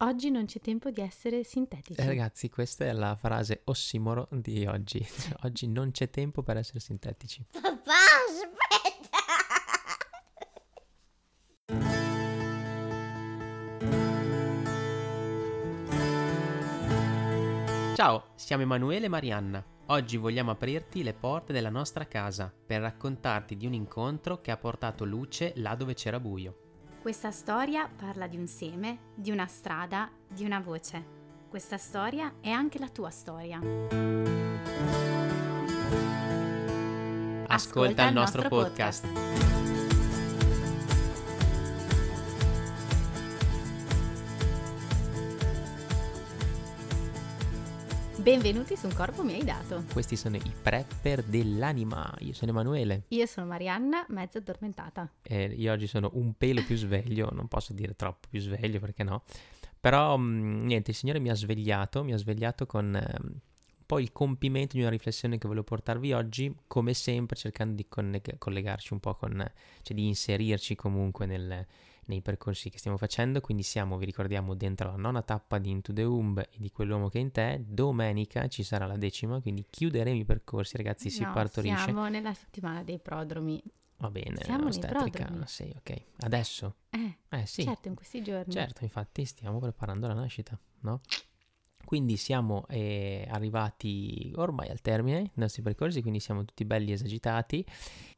Oggi non c'è tempo di essere sintetici. Eh, ragazzi, questa è la frase ossimoro di oggi. Cioè, oggi non c'è tempo per essere sintetici. Papà, aspetta! Ciao, siamo Emanuele e Marianna. Oggi vogliamo aprirti le porte della nostra casa per raccontarti di un incontro che ha portato luce là dove c'era buio. Questa storia parla di un seme, di una strada, di una voce. Questa storia è anche la tua storia. Ascolta, il nostro, podcast. Benvenuti su Un corpo mi hai dato. Questi sono i prepper dell'anima. Io sono Emanuele Io sono Marianna, mezza addormentata. e io oggi sono un pelo più sveglio, non posso dire troppo più sveglio perché no. Però mh, niente, il Signore mi ha svegliato, mi ha svegliato con ehm, un po' il compimento di una riflessione che volevo portarvi oggi, come sempre cercando di conneg- collegarci un po' con, cioè di inserirci comunque nel- nei percorsi che stiamo facendo. Quindi siamo, vi ricordiamo, dentro la nona tappa di Into the Womb e di quell'uomo che è in te. Domenica ci sarà la decima, quindi chiuderemo i percorsi, ragazzi, si No, partorisce. Siamo nella settimana dei prodromi. Va bene, siamo ostetrica, sì, ok. Adesso? Eh, Eh sì. certo, in questi giorni. Certo, infatti stiamo preparando la nascita, no? Quindi siamo eh, arrivati ormai al termine dei nostri percorsi, quindi siamo tutti belli esagitati,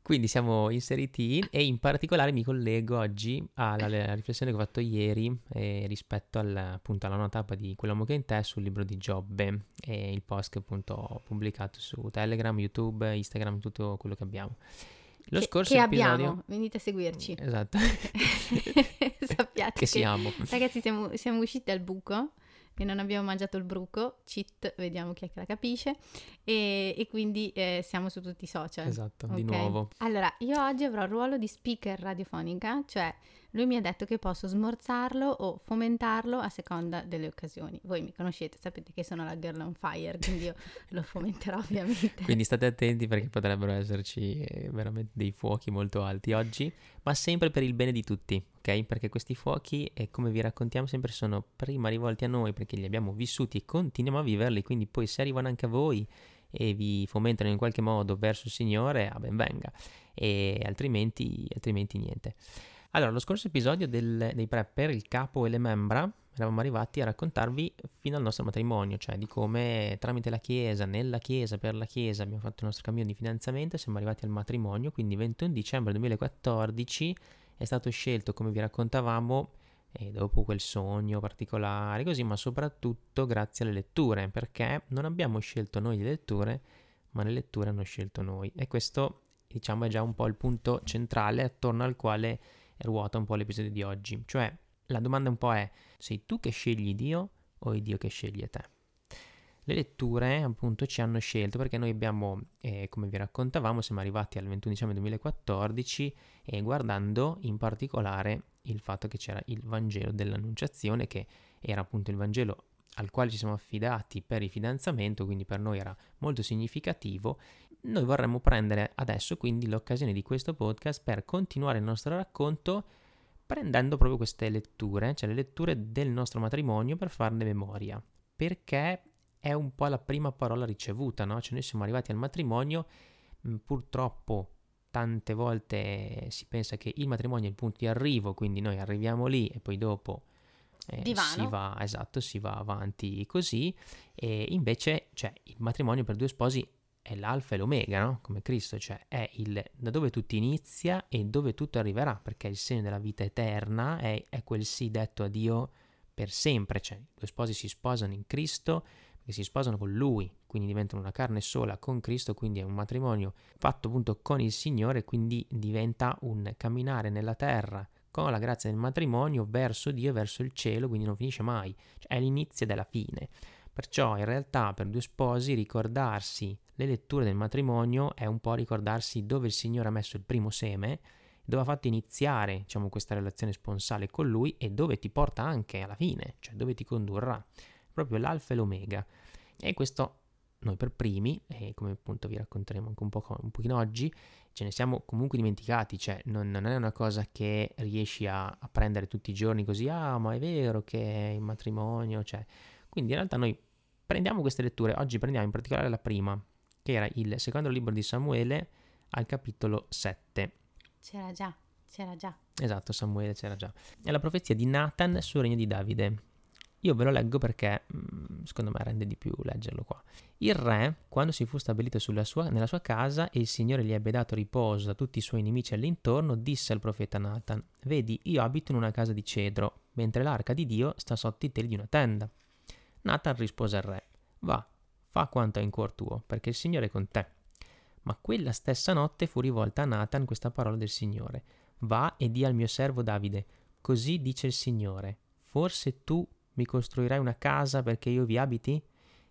quindi siamo inseriti in, e in particolare mi collego oggi alla, alla riflessione che ho fatto ieri eh, rispetto al, appunto alla tappa di Quell'uomo che è in te sul libro di Giobbe e il post che appunto ho pubblicato su Telegram, YouTube, Instagram, tutto quello che abbiamo. Lo Che- scorso che episodio... abbiamo, venite a seguirci. Esatto. Sappiate che siamo. Ragazzi, siamo, siamo usciti dal buco e non abbiamo mangiato il bruco, cheat, vediamo chi è che la capisce, e, e quindi eh, siamo su tutti i social. Esatto, di ok? nuovo. Allora, io oggi avrò il ruolo di speaker radiofonica, cioè lui mi ha detto che posso smorzarlo o fomentarlo a seconda delle occasioni. Voi mi conoscete, sapete che sono la girl on fire, quindi io lo fomenterò ovviamente. Quindi state attenti perché potrebbero esserci eh, veramente dei fuochi molto alti oggi, ma sempre per il bene di tutti, ok? Perché questi fuochi, eh, come vi raccontiamo sempre, sono prima rivolti a noi perché li abbiamo vissuti e continuiamo a viverli, quindi poi se arrivano anche a voi e vi fomentano in qualche modo verso il Signore, ah ben venga, e altrimenti, altrimenti niente. Allora, lo scorso episodio del- dei prepper, il capo e le membra, eravamo arrivati a raccontarvi fino al nostro matrimonio, cioè di come tramite la Chiesa, nella Chiesa, per la Chiesa, abbiamo fatto il nostro cammino di fidanzamento e siamo arrivati al matrimonio, quindi 21 dicembre 2014 è stato scelto, come vi raccontavamo, e dopo quel sogno particolare, così, ma soprattutto grazie alle letture, perché non abbiamo scelto noi le letture, ma le letture hanno scelto noi. E questo, diciamo, è già un po' il punto centrale attorno al quale ruota un po' l'episodio di oggi. Cioè, la domanda un po' è, sei tu che scegli Dio o è Dio che sceglie te? Le letture appunto ci hanno scelto perché noi abbiamo, eh, come vi raccontavamo, siamo arrivati al 21 dicembre 2014 e guardando in particolare il fatto che c'era il Vangelo dell'Annunciazione che era appunto il Vangelo al quale ci siamo affidati per il fidanzamento, quindi per noi era molto significativo. Noi vorremmo prendere adesso quindi l'occasione di questo podcast per continuare il nostro racconto prendendo proprio queste letture, cioè le letture del nostro matrimonio per farne memoria, perché è un po' la prima parola ricevuta, no? Cioè noi siamo arrivati al matrimonio, mh, purtroppo tante volte si pensa che il matrimonio è il punto di arrivo, quindi noi arriviamo lì e poi dopo eh, si va, esatto, si va avanti così, e invece cioè, il matrimonio per due sposi è l'alfa e l'omega, no? Come Cristo, cioè è il da dove tutto inizia e dove tutto arriverà, perché il segno della vita eterna è, è quel sì detto a Dio per sempre, cioè i due sposi si sposano in Cristo perché si sposano con Lui, quindi diventano una carne sola con Cristo, quindi è un matrimonio fatto appunto con il Signore, quindi diventa un camminare nella terra con la grazia del matrimonio verso Dio e verso il cielo, quindi non finisce mai, cioè è l'inizio della fine. Perciò in realtà per due sposi ricordarsi le letture del matrimonio è un po' ricordarsi dove il Signore ha messo il primo seme, dove ha fatto iniziare diciamo, questa relazione sponsale con Lui e dove ti porta anche alla fine, cioè dove ti condurrà, proprio l'alfa e l'omega. E questo noi per primi, e come appunto vi racconteremo anche un, po', un pochino oggi, ce ne siamo comunque dimenticati, cioè non, non è una cosa che riesci a, a, prendere tutti i giorni così, ah ma è vero che è in matrimonio, cioè. Quindi in realtà noi prendiamo queste letture, oggi prendiamo in particolare la prima, che era il secondo libro di Samuele al capitolo 7. C'era già, c'era già. Esatto, Samuele c'era già. È la profezia di Nathan sul regno di Davide. Io ve lo leggo perché mm, secondo me rende di più leggerlo qua. Il re, quando si fu stabilito sua, nella sua casa e il Signore gli ebbe dato riposo da tutti i suoi nemici all'intorno, disse al profeta Nathan, vedi, io abito in una casa di cedro, mentre l'arca di Dio sta sotto i teli di una tenda. Nathan rispose al re, va, fa quanto è in cuor tuo, perché il Signore è con te. Ma quella stessa notte fu rivolta a Nathan questa parola del Signore, va e di al mio servo Davide, così dice il Signore, forse tu mi costruirai una casa perché io vi abiti?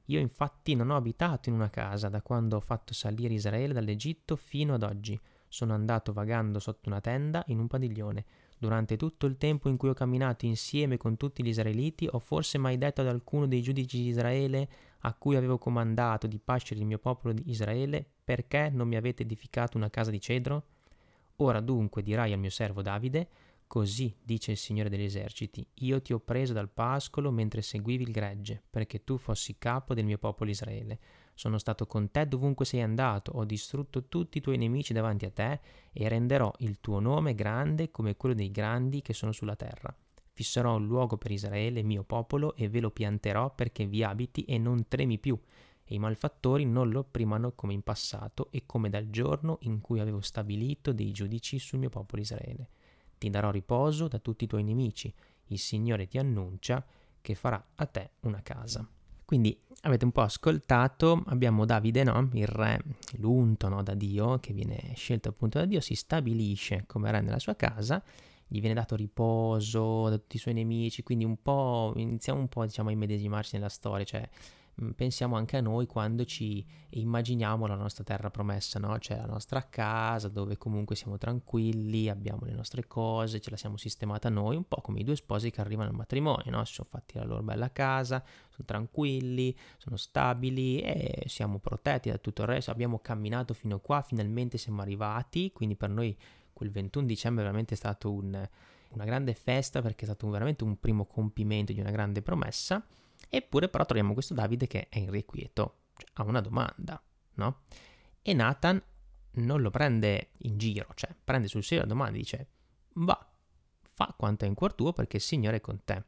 Io infatti non ho abitato in una casa da quando ho fatto salire Israele dall'Egitto fino ad oggi. Sono andato vagando sotto una tenda in un padiglione. Durante tutto il tempo in cui ho camminato insieme con tutti gli israeliti, ho forse mai detto ad alcuno dei giudici di Israele a cui avevo comandato di pascere il mio popolo di Israele, perché non mi avete edificato una casa di cedro? Ora dunque dirai al mio servo Davide, Così dice il Signore degli eserciti, io ti ho preso dal pascolo mentre seguivi il gregge, perché tu fossi capo del mio popolo Israele. Sono stato con te dovunque sei andato, ho distrutto tutti i tuoi nemici davanti a te e renderò il tuo nome grande come quello dei grandi che sono sulla terra. Fisserò un luogo per Israele, mio popolo, e ve lo pianterò perché vi abiti e non tremi più, e i malfattori non lo opprimano come in passato e come dal giorno in cui avevo stabilito dei giudici sul mio popolo Israele ti darò riposo da tutti i tuoi nemici, il Signore ti annuncia che farà a te una casa. Quindi avete un po' ascoltato, abbiamo Davide, no? il re, l'unto no? da Dio, che viene scelto appunto da Dio, si stabilisce come re nella sua casa, gli viene dato riposo da tutti i suoi nemici, quindi un po', iniziamo un po' diciamo a immedesimarci nella storia, cioè Mm, pensiamo anche a noi quando ci immaginiamo la nostra terra promessa, no? Cioè la nostra casa dove comunque siamo tranquilli, abbiamo le nostre cose, ce la siamo sistemata noi, un po' come i due sposi che arrivano al matrimonio, no? Si sono fatti la loro bella casa, sono tranquilli, sono stabili e siamo protetti da tutto il resto, abbiamo camminato fino a qua, finalmente siamo arrivati, quindi per noi quel 21 dicembre è veramente stato un, una grande festa perché è stato veramente un primo compimento di una grande promessa Eppure però troviamo questo Davide che è irrequieto, cioè ha una domanda, no? E Nathan non lo prende in giro, cioè prende sul serio la domanda e dice va, fa quanto è in cuor tuo perché il Signore è con te.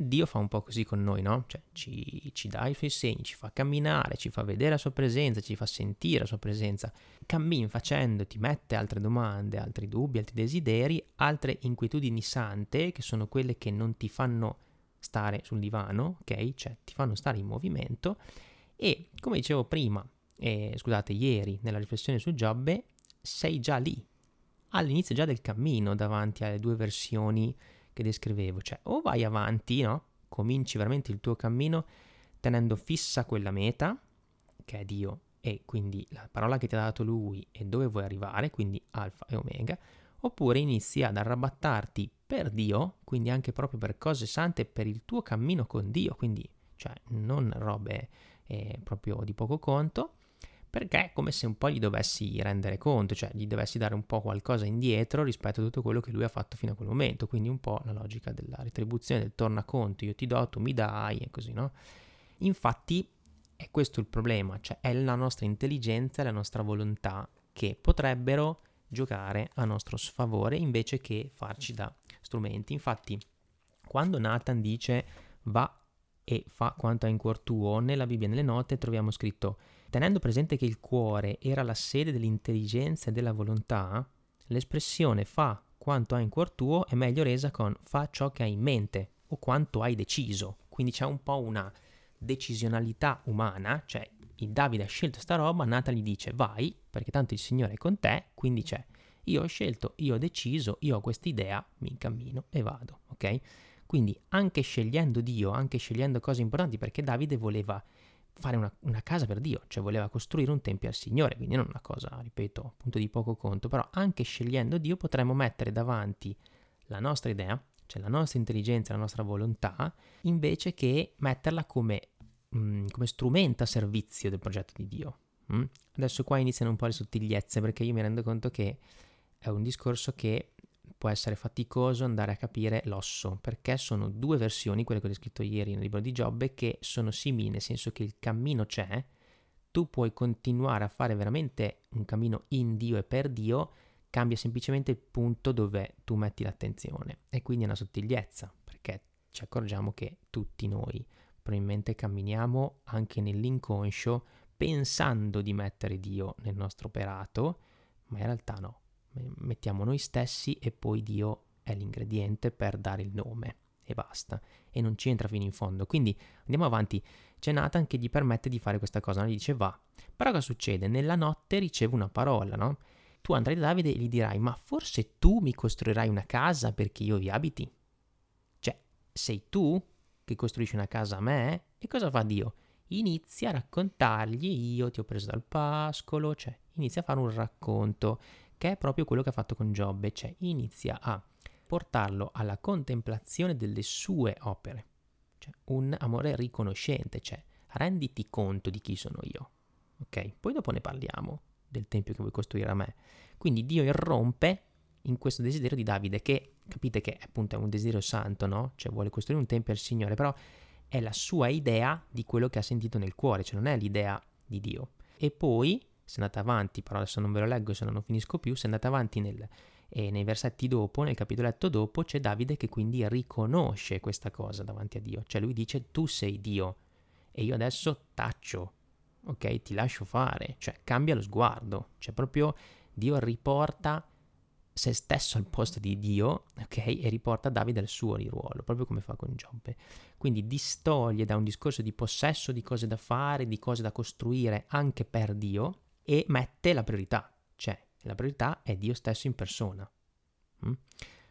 Dio fa un po' così con noi, no? Cioè ci, ci, dà i suoi segni, ci fa camminare, ci fa vedere la sua presenza, ci fa sentire la sua presenza. Cammin facendo, ti mette altre domande, altri dubbi, altri desideri, altre inquietudini sante, che sono quelle che non ti fanno stare sul divano, ok? Cioè ti fanno stare in movimento e come dicevo prima, eh, scusate, ieri nella riflessione su Giobbe, sei già lì, all'inizio già del cammino davanti alle due versioni che descrivevo, cioè o vai avanti, no? Cominci veramente il tuo cammino tenendo fissa quella meta, che è Dio, e quindi la parola che ti ha dato lui e dove vuoi arrivare, quindi alfa e omega, oppure inizi ad arrabattarti per Dio, quindi anche proprio per cose sante, per il tuo cammino con Dio, quindi cioè non robe eh, proprio di poco conto, perché è come se un po' gli dovessi rendere conto, cioè gli dovessi dare un po' qualcosa indietro rispetto a tutto quello che lui ha fatto fino a quel momento, quindi un po' la logica della retribuzione, del tornaconto, io ti do, tu mi dai e così, no? Infatti è questo il problema, cioè è la nostra intelligenza e la nostra volontà che potrebbero giocare a nostro sfavore invece che farci da strumenti. Infatti, quando Nathan dice va e fa quanto ha in cuor tuo, nella Bibbia, nelle note, troviamo scritto, tenendo presente che il cuore era la sede dell'intelligenza e della volontà, l'espressione fa quanto ha in cuor tuo è meglio resa con fa ciò che hai in mente o quanto hai deciso. Quindi c'è un po' una decisionalità umana, cioè il Davide ha scelto sta roba, Nathan gli dice vai, perché tanto il Signore è con te, quindi c'è io ho scelto, io ho deciso, io ho quest'idea, mi incammino e vado, ok? Quindi anche scegliendo Dio, anche scegliendo cose importanti, perché Davide voleva fare una, una, casa per Dio, cioè voleva costruire un tempio al Signore, quindi non una cosa, ripeto, appunto di poco conto, però anche scegliendo Dio potremmo mettere davanti la nostra idea, cioè la nostra intelligenza, la nostra volontà, invece che metterla come mm, come strumento a servizio del progetto di Dio. Mm? Adesso qua iniziano un po' le sottigliezze perché io mi rendo conto che è un discorso che può essere faticoso andare a capire l'osso, perché sono due versioni, quelle che ho descritto ieri nel libro di Giobbe, che sono simili, nel senso che il cammino c'è, tu puoi continuare a fare veramente un cammino in Dio e per Dio, cambia semplicemente il punto dove tu metti l'attenzione. E quindi è una sottigliezza, perché ci accorgiamo che tutti noi probabilmente camminiamo anche nell'inconscio pensando di mettere Dio nel nostro operato, ma in realtà no, mettiamo noi stessi e poi Dio è l'ingrediente per dare il nome e basta, e non ci entra fino in fondo. Quindi andiamo avanti. C'è Nathan che gli permette di fare questa cosa, no? gli dice va. Però cosa succede? Nella notte riceve una parola, no? Tu andrai da Davide e gli dirai, ma forse tu mi costruirai una casa perché io vi abiti? Cioè, sei tu che costruisci una casa a me? E cosa fa Dio? Inizia a raccontargli, io ti ho preso dal pascolo, cioè inizia a fare un racconto, che è proprio quello che ha fatto con Giobbe, cioè inizia a portarlo alla contemplazione delle sue opere, cioè un amore riconoscente, cioè renditi conto di chi sono io, ok? Poi dopo ne parliamo del tempio che vuoi costruire a me. Quindi Dio irrompe in questo desiderio di Davide che capite che appunto è un desiderio santo, no? Cioè vuole costruire un tempio al Signore, però è la sua idea di quello che ha sentito nel cuore, cioè non è l'idea di Dio. E poi, se andate avanti, però adesso non ve lo leggo se no non finisco più, se andate avanti nel, e nei versetti dopo, nel capitoletto dopo, c'è Davide che quindi riconosce questa cosa davanti a Dio. Cioè lui dice tu sei Dio e io adesso taccio, ok? Ti lascio fare. Cioè cambia lo sguardo. Cioè proprio Dio riporta se stesso al posto di Dio, ok? E riporta Davide al suo ruolo, proprio come fa con Giobbe. Quindi distoglie da un discorso di possesso di cose da fare, di cose da costruire anche per Dio e mette la priorità. Cioè la priorità è Dio stesso in persona. Mm?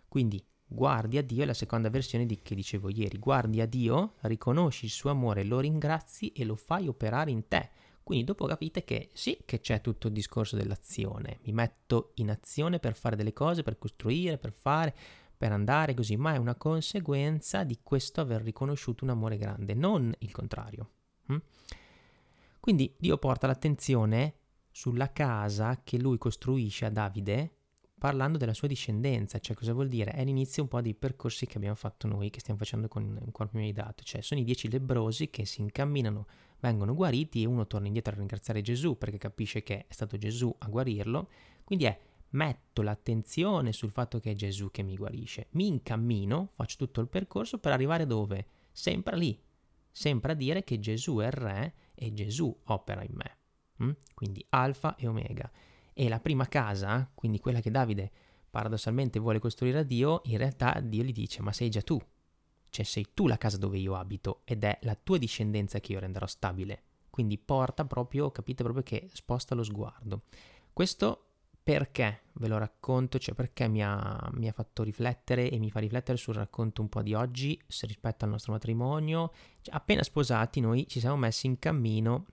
Quindi guardi a Dio è la seconda versione di, che dicevo ieri. Guardi a Dio, riconosci il suo amore, lo ringrazi e lo fai operare in te. Quindi dopo capite che sì che c'è tutto il discorso dell'azione, mi metto in azione per fare delle cose, per costruire, per fare, per andare così, ma è una conseguenza di questo aver riconosciuto un amore grande, non il contrario. Mm? Quindi Dio porta l'attenzione sulla casa che lui costruisce a Davide parlando della sua discendenza, cioè cosa vuol dire? È l'inizio un po' dei percorsi che abbiamo fatto noi, che stiamo facendo con il corpo mi hai dato, cioè sono i dieci lebrosi che si incamminano, vengono guariti e uno torna indietro a ringraziare Gesù perché capisce che è stato Gesù a guarirlo, quindi è metto l'attenzione sul fatto che è Gesù che mi guarisce, mi incammino, faccio tutto il percorso per arrivare dove? Sempre lì, sempre a dire che Gesù è il re e Gesù opera in me. Mm? Quindi alfa e omega. E la prima casa, quindi quella che Davide paradossalmente vuole costruire a Dio, in realtà Dio gli dice ma sei già tu, cioè sei tu la casa dove io abito ed è la tua discendenza che io renderò stabile. Quindi porta proprio, capite proprio che sposta lo sguardo. Questo perché ve lo racconto, cioè perché mi ha, mi ha, fatto riflettere e mi fa riflettere sul racconto un po' di oggi rispetto al nostro matrimonio. Cioè, appena sposati noi ci siamo messi in cammino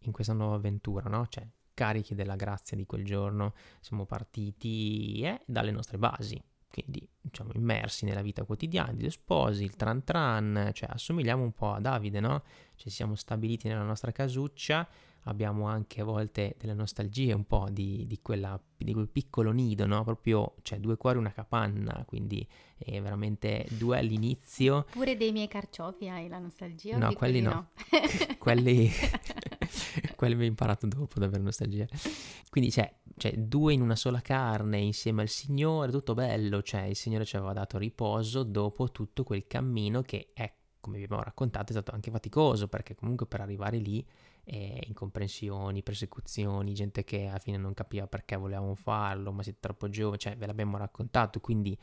in questa nuova avventura, no? Cioè, carichi della grazia di quel giorno, siamo partiti eh, dalle nostre basi, quindi diciamo immersi nella vita quotidiana di due sposi, il tran tran, cioè assomigliamo un po' a Davide, no? Cioè siamo stabiliti nella nostra casuccia, abbiamo anche a volte delle nostalgie un po' di, di, quella, di quel piccolo nido, no? Proprio, cioè due cuori, una capanna, quindi è veramente due all'inizio. Pure dei miei carciofi hai la nostalgia? No, quelli, quelli no. no. quelli... quelli mi ho imparato dopo ad avere nostalgia. Quindi c'è, cioè, due in una sola carne insieme al Signore, tutto bello, cioè il Signore ci aveva dato riposo dopo tutto quel cammino che è, come vi abbiamo raccontato, è stato anche faticoso, perché comunque per arrivare lì eh, incomprensioni, persecuzioni, gente che alla fine non capiva perché volevamo farlo, ma siete troppo giovani, cioè ve l'abbiamo raccontato, quindi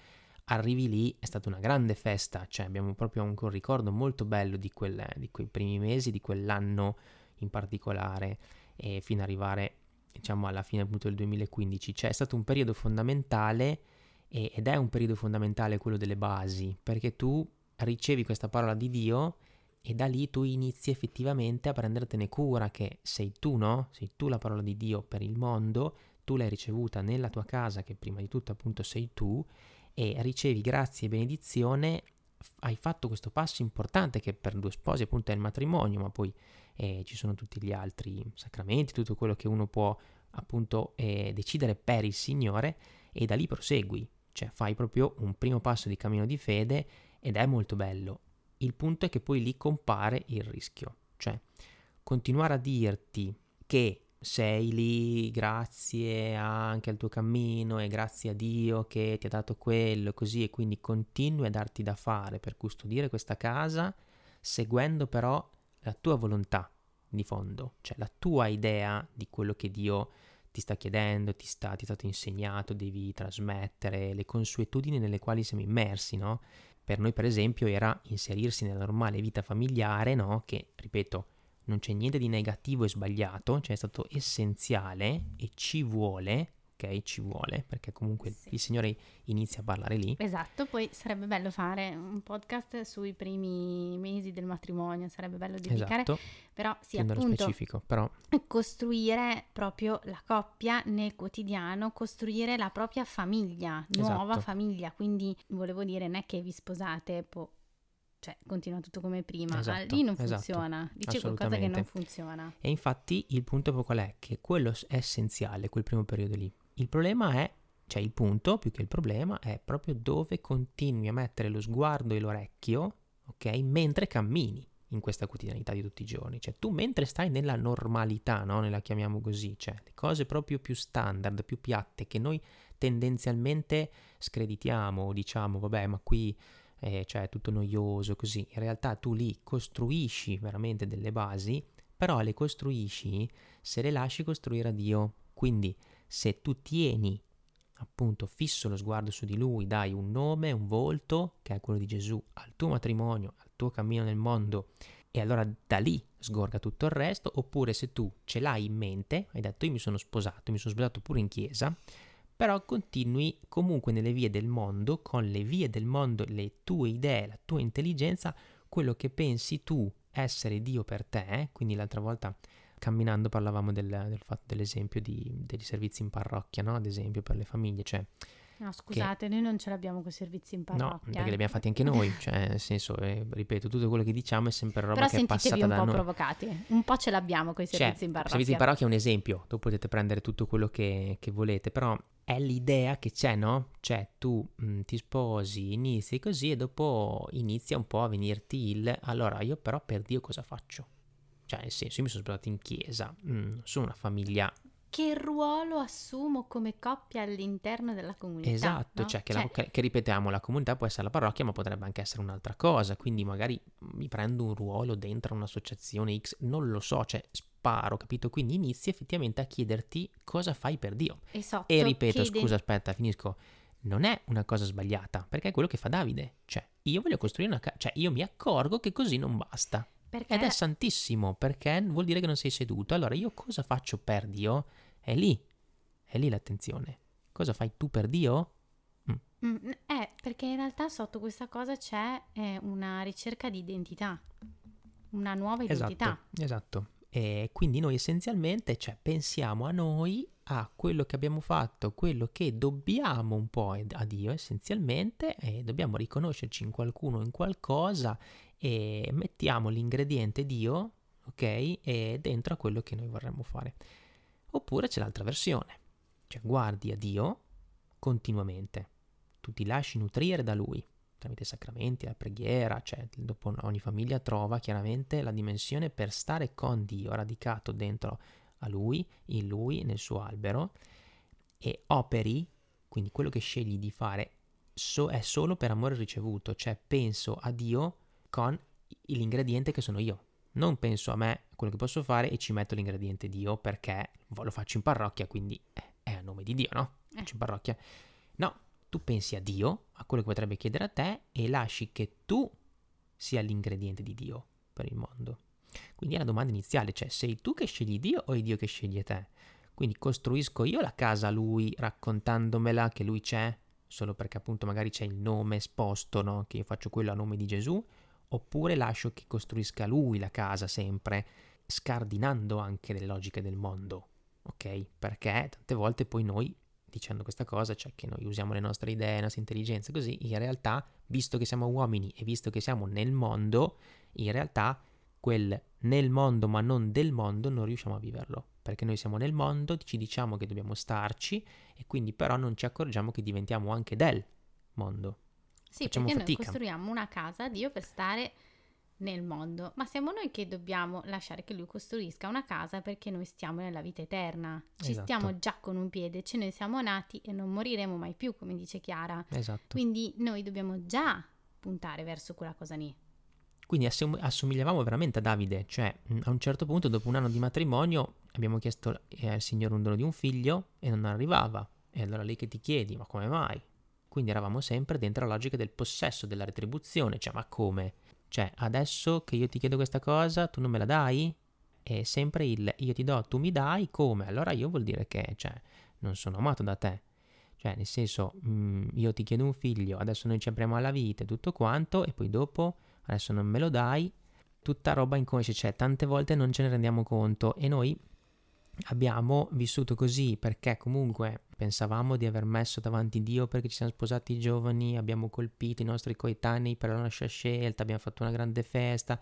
arrivi lì è stata una grande festa, cioè abbiamo proprio un ricordo molto bello di, quel, di quei primi mesi, di quell'anno in particolare, e fino ad arrivare diciamo alla fine appunto del 2015, cioè è stato un periodo fondamentale e, ed è un periodo fondamentale quello delle basi, perché tu ricevi questa parola di Dio e da lì tu inizi effettivamente a prendertene cura che sei tu, no? Sei tu la parola di Dio per il mondo, tu l'hai ricevuta nella tua casa che prima di tutto appunto sei tu e ricevi grazie e benedizione hai fatto questo passo importante che per due sposi appunto è il matrimonio, ma poi eh, ci sono tutti gli altri sacramenti, tutto quello che uno può appunto eh, decidere per il Signore e da lì prosegui, cioè fai proprio un primo passo di cammino di fede ed è molto bello. Il punto è che poi lì compare il rischio, cioè continuare a dirti che sei lì grazie anche al tuo cammino e grazie a Dio che ti ha dato quello così e quindi continui a darti da fare per custodire questa casa seguendo però la tua volontà di fondo, cioè la tua idea di quello che Dio ti sta chiedendo, ti, sta, ti è stato insegnato, devi trasmettere, le consuetudini nelle quali siamo immersi, no? Per noi, per esempio, era inserirsi nella normale vita familiare, no? Che, ripeto, non c'è niente di negativo e sbagliato, cioè è stato essenziale e ci vuole ok? Ci vuole, perché comunque sì. il Signore inizia a parlare lì. Esatto, poi sarebbe bello fare un podcast sui primi mesi del matrimonio, sarebbe bello dedicare, esatto. però sì, Più appunto, specifico, però... costruire proprio la coppia nel quotidiano, costruire la propria famiglia, nuova esatto. famiglia, quindi volevo dire, non è che vi sposate, po- cioè continua tutto come prima, esatto, lì non esatto, funziona, dice qualcosa che non funziona. E infatti il punto è qual è? Che quello è essenziale, quel primo periodo lì. Il problema è, cioè il punto più che il problema è proprio dove continui a mettere lo sguardo e l'orecchio, ok? Mentre cammini in questa quotidianità di tutti i giorni. Cioè tu mentre stai nella normalità, no? Ne chiamiamo così, cioè le cose proprio più standard, più piatte che noi tendenzialmente screditiamo diciamo vabbè ma qui eh, cioè, è tutto noioso così. In realtà tu lì costruisci veramente delle basi, però le costruisci se le lasci costruire a Dio. Quindi se tu tieni appunto fisso lo sguardo su di lui, dai un nome, un volto, che è quello di Gesù, al tuo matrimonio, al tuo cammino nel mondo, e allora da lì sgorga tutto il resto, oppure se tu ce l'hai in mente, hai detto io mi sono sposato, mi sono sposato pure in chiesa, però continui comunque nelle vie del mondo, con le vie del mondo, le tue idee, la tua intelligenza, quello che pensi tu essere Dio per te, eh? quindi l'altra volta camminando parlavamo del, del fatto dell'esempio di, degli servizi in parrocchia, no? Ad esempio per le famiglie, cioè... No, scusate, che... noi non ce l'abbiamo con i servizi in parrocchia. No, perché li abbiamo fatti anche noi, cioè nel senso, eh, ripeto, tutto quello che diciamo è sempre roba Però che è passata da noi. un po' provocati, un po' ce l'abbiamo con i cioè, servizi cioè, in parrocchia. I servizi in parrocchia è un esempio, dopo potete prendere tutto quello che, che volete, però è l'idea che c'è, no? Cioè tu mh, mm, ti sposi, inizi così e dopo inizia un po' a venirti il allora io però per Dio cosa faccio? Cioè, nel senso, io mi sono sposato in chiesa, mm, sono una famiglia che ruolo assumo come coppia all'interno della comunità. Esatto, no? cioè, che, cioè... La, che, che, ripetiamo, la comunità può essere la parrocchia, ma potrebbe anche essere un'altra cosa. Quindi magari mi prendo un ruolo dentro un'associazione X, non lo so, cioè sparo, capito? Quindi inizi effettivamente a chiederti cosa fai per Dio. Esatto, e ripeto, scusa, aspetta, finisco. Non è una cosa sbagliata, perché è quello che fa Davide. Cioè, io voglio costruire una casa, cioè io mi accorgo che così non basta. Perché? Ed è santissimo, perché vuol dire che non sei seduto. Allora io cosa faccio per Dio? È lì, è lì l'attenzione. Cosa fai tu per Dio? Mm. Mm, eh, perché in realtà sotto questa cosa c'è eh, una ricerca di identità, una nuova identità. Esatto, esatto. E quindi noi essenzialmente, cioè, pensiamo a noi, a quello che abbiamo fatto, quello che dobbiamo un po' a Dio essenzialmente, e dobbiamo riconoscerci in qualcuno, in qualcosa e mettiamo l'ingrediente Dio, ok? E dentro a quello che noi vorremmo fare. Oppure c'è l'altra versione, cioè guardi a Dio continuamente, tu ti lasci nutrire da Lui tramite sacramenti, la preghiera, cioè dopo ogni famiglia trova chiaramente la dimensione per stare con Dio, radicato dentro a Lui, in Lui, nel suo albero e operi, quindi quello che scegli di fare so, è solo per amore ricevuto, cioè penso a Dio con l'ingrediente che sono io. Non penso a me, quello che posso fare e ci metto l'ingrediente Dio perché lo faccio in parrocchia, quindi è a nome di Dio, no? Eh. Faccio in parrocchia. No, tu pensi a Dio, a quello che potrebbe chiedere a te e lasci che tu sia l'ingrediente di Dio per il mondo. Quindi è la domanda iniziale, cioè sei tu che scegli Dio o è Dio che sceglie te? Quindi costruisco io la casa a lui raccontandomela che lui c'è, solo perché appunto magari c'è il nome esposto, no? Che io faccio quello a nome di Gesù, oppure lascio che costruisca lui la casa sempre, scardinando anche le logiche del mondo, ok? Perché tante volte poi noi dicendo questa cosa, cioè che noi usiamo le nostre idee, le nostre intelligenze, così in realtà, visto che siamo uomini e visto che siamo nel mondo, in realtà quel nel mondo ma non del mondo non riusciamo a viverlo, perché noi siamo nel mondo, ci diciamo che dobbiamo starci e quindi però non ci accorgiamo che diventiamo anche del mondo. Sì, Facciamo perché fatica. noi costruiamo una casa a Dio per stare nel mondo, ma siamo noi che dobbiamo lasciare che Lui costruisca una casa perché noi stiamo nella vita eterna. Ci Esatto. stiamo già con un piede, ce ne siamo nati e non moriremo mai più, come dice Chiara. Esatto. Quindi noi dobbiamo già puntare verso quella cosa lì. Quindi assum- assomigliavamo veramente a Davide, cioè a un certo punto dopo un anno di matrimonio abbiamo chiesto eh, al Signore un dono di un figlio e non arrivava. E allora lì che ti chiedi, ma come mai? Quindi eravamo sempre dentro la logica del possesso, della retribuzione, cioè ma come? Cioè adesso che io ti chiedo questa cosa, tu non me la dai? È sempre il io ti do, tu mi dai, come? Allora io vuol dire che, cioè, non sono amato da te. Cioè, nel senso, mh, io ti chiedo un figlio, adesso noi ci apriamo alla vita e tutto quanto, e poi dopo, adesso non me lo dai, tutta roba inconscia, cioè tante volte non ce ne rendiamo conto e noi abbiamo vissuto così perché comunque pensavamo di aver messo davanti Dio perché ci siamo sposati giovani, abbiamo colpito i nostri coetanei per la nostra scelta, abbiamo fatto una grande festa,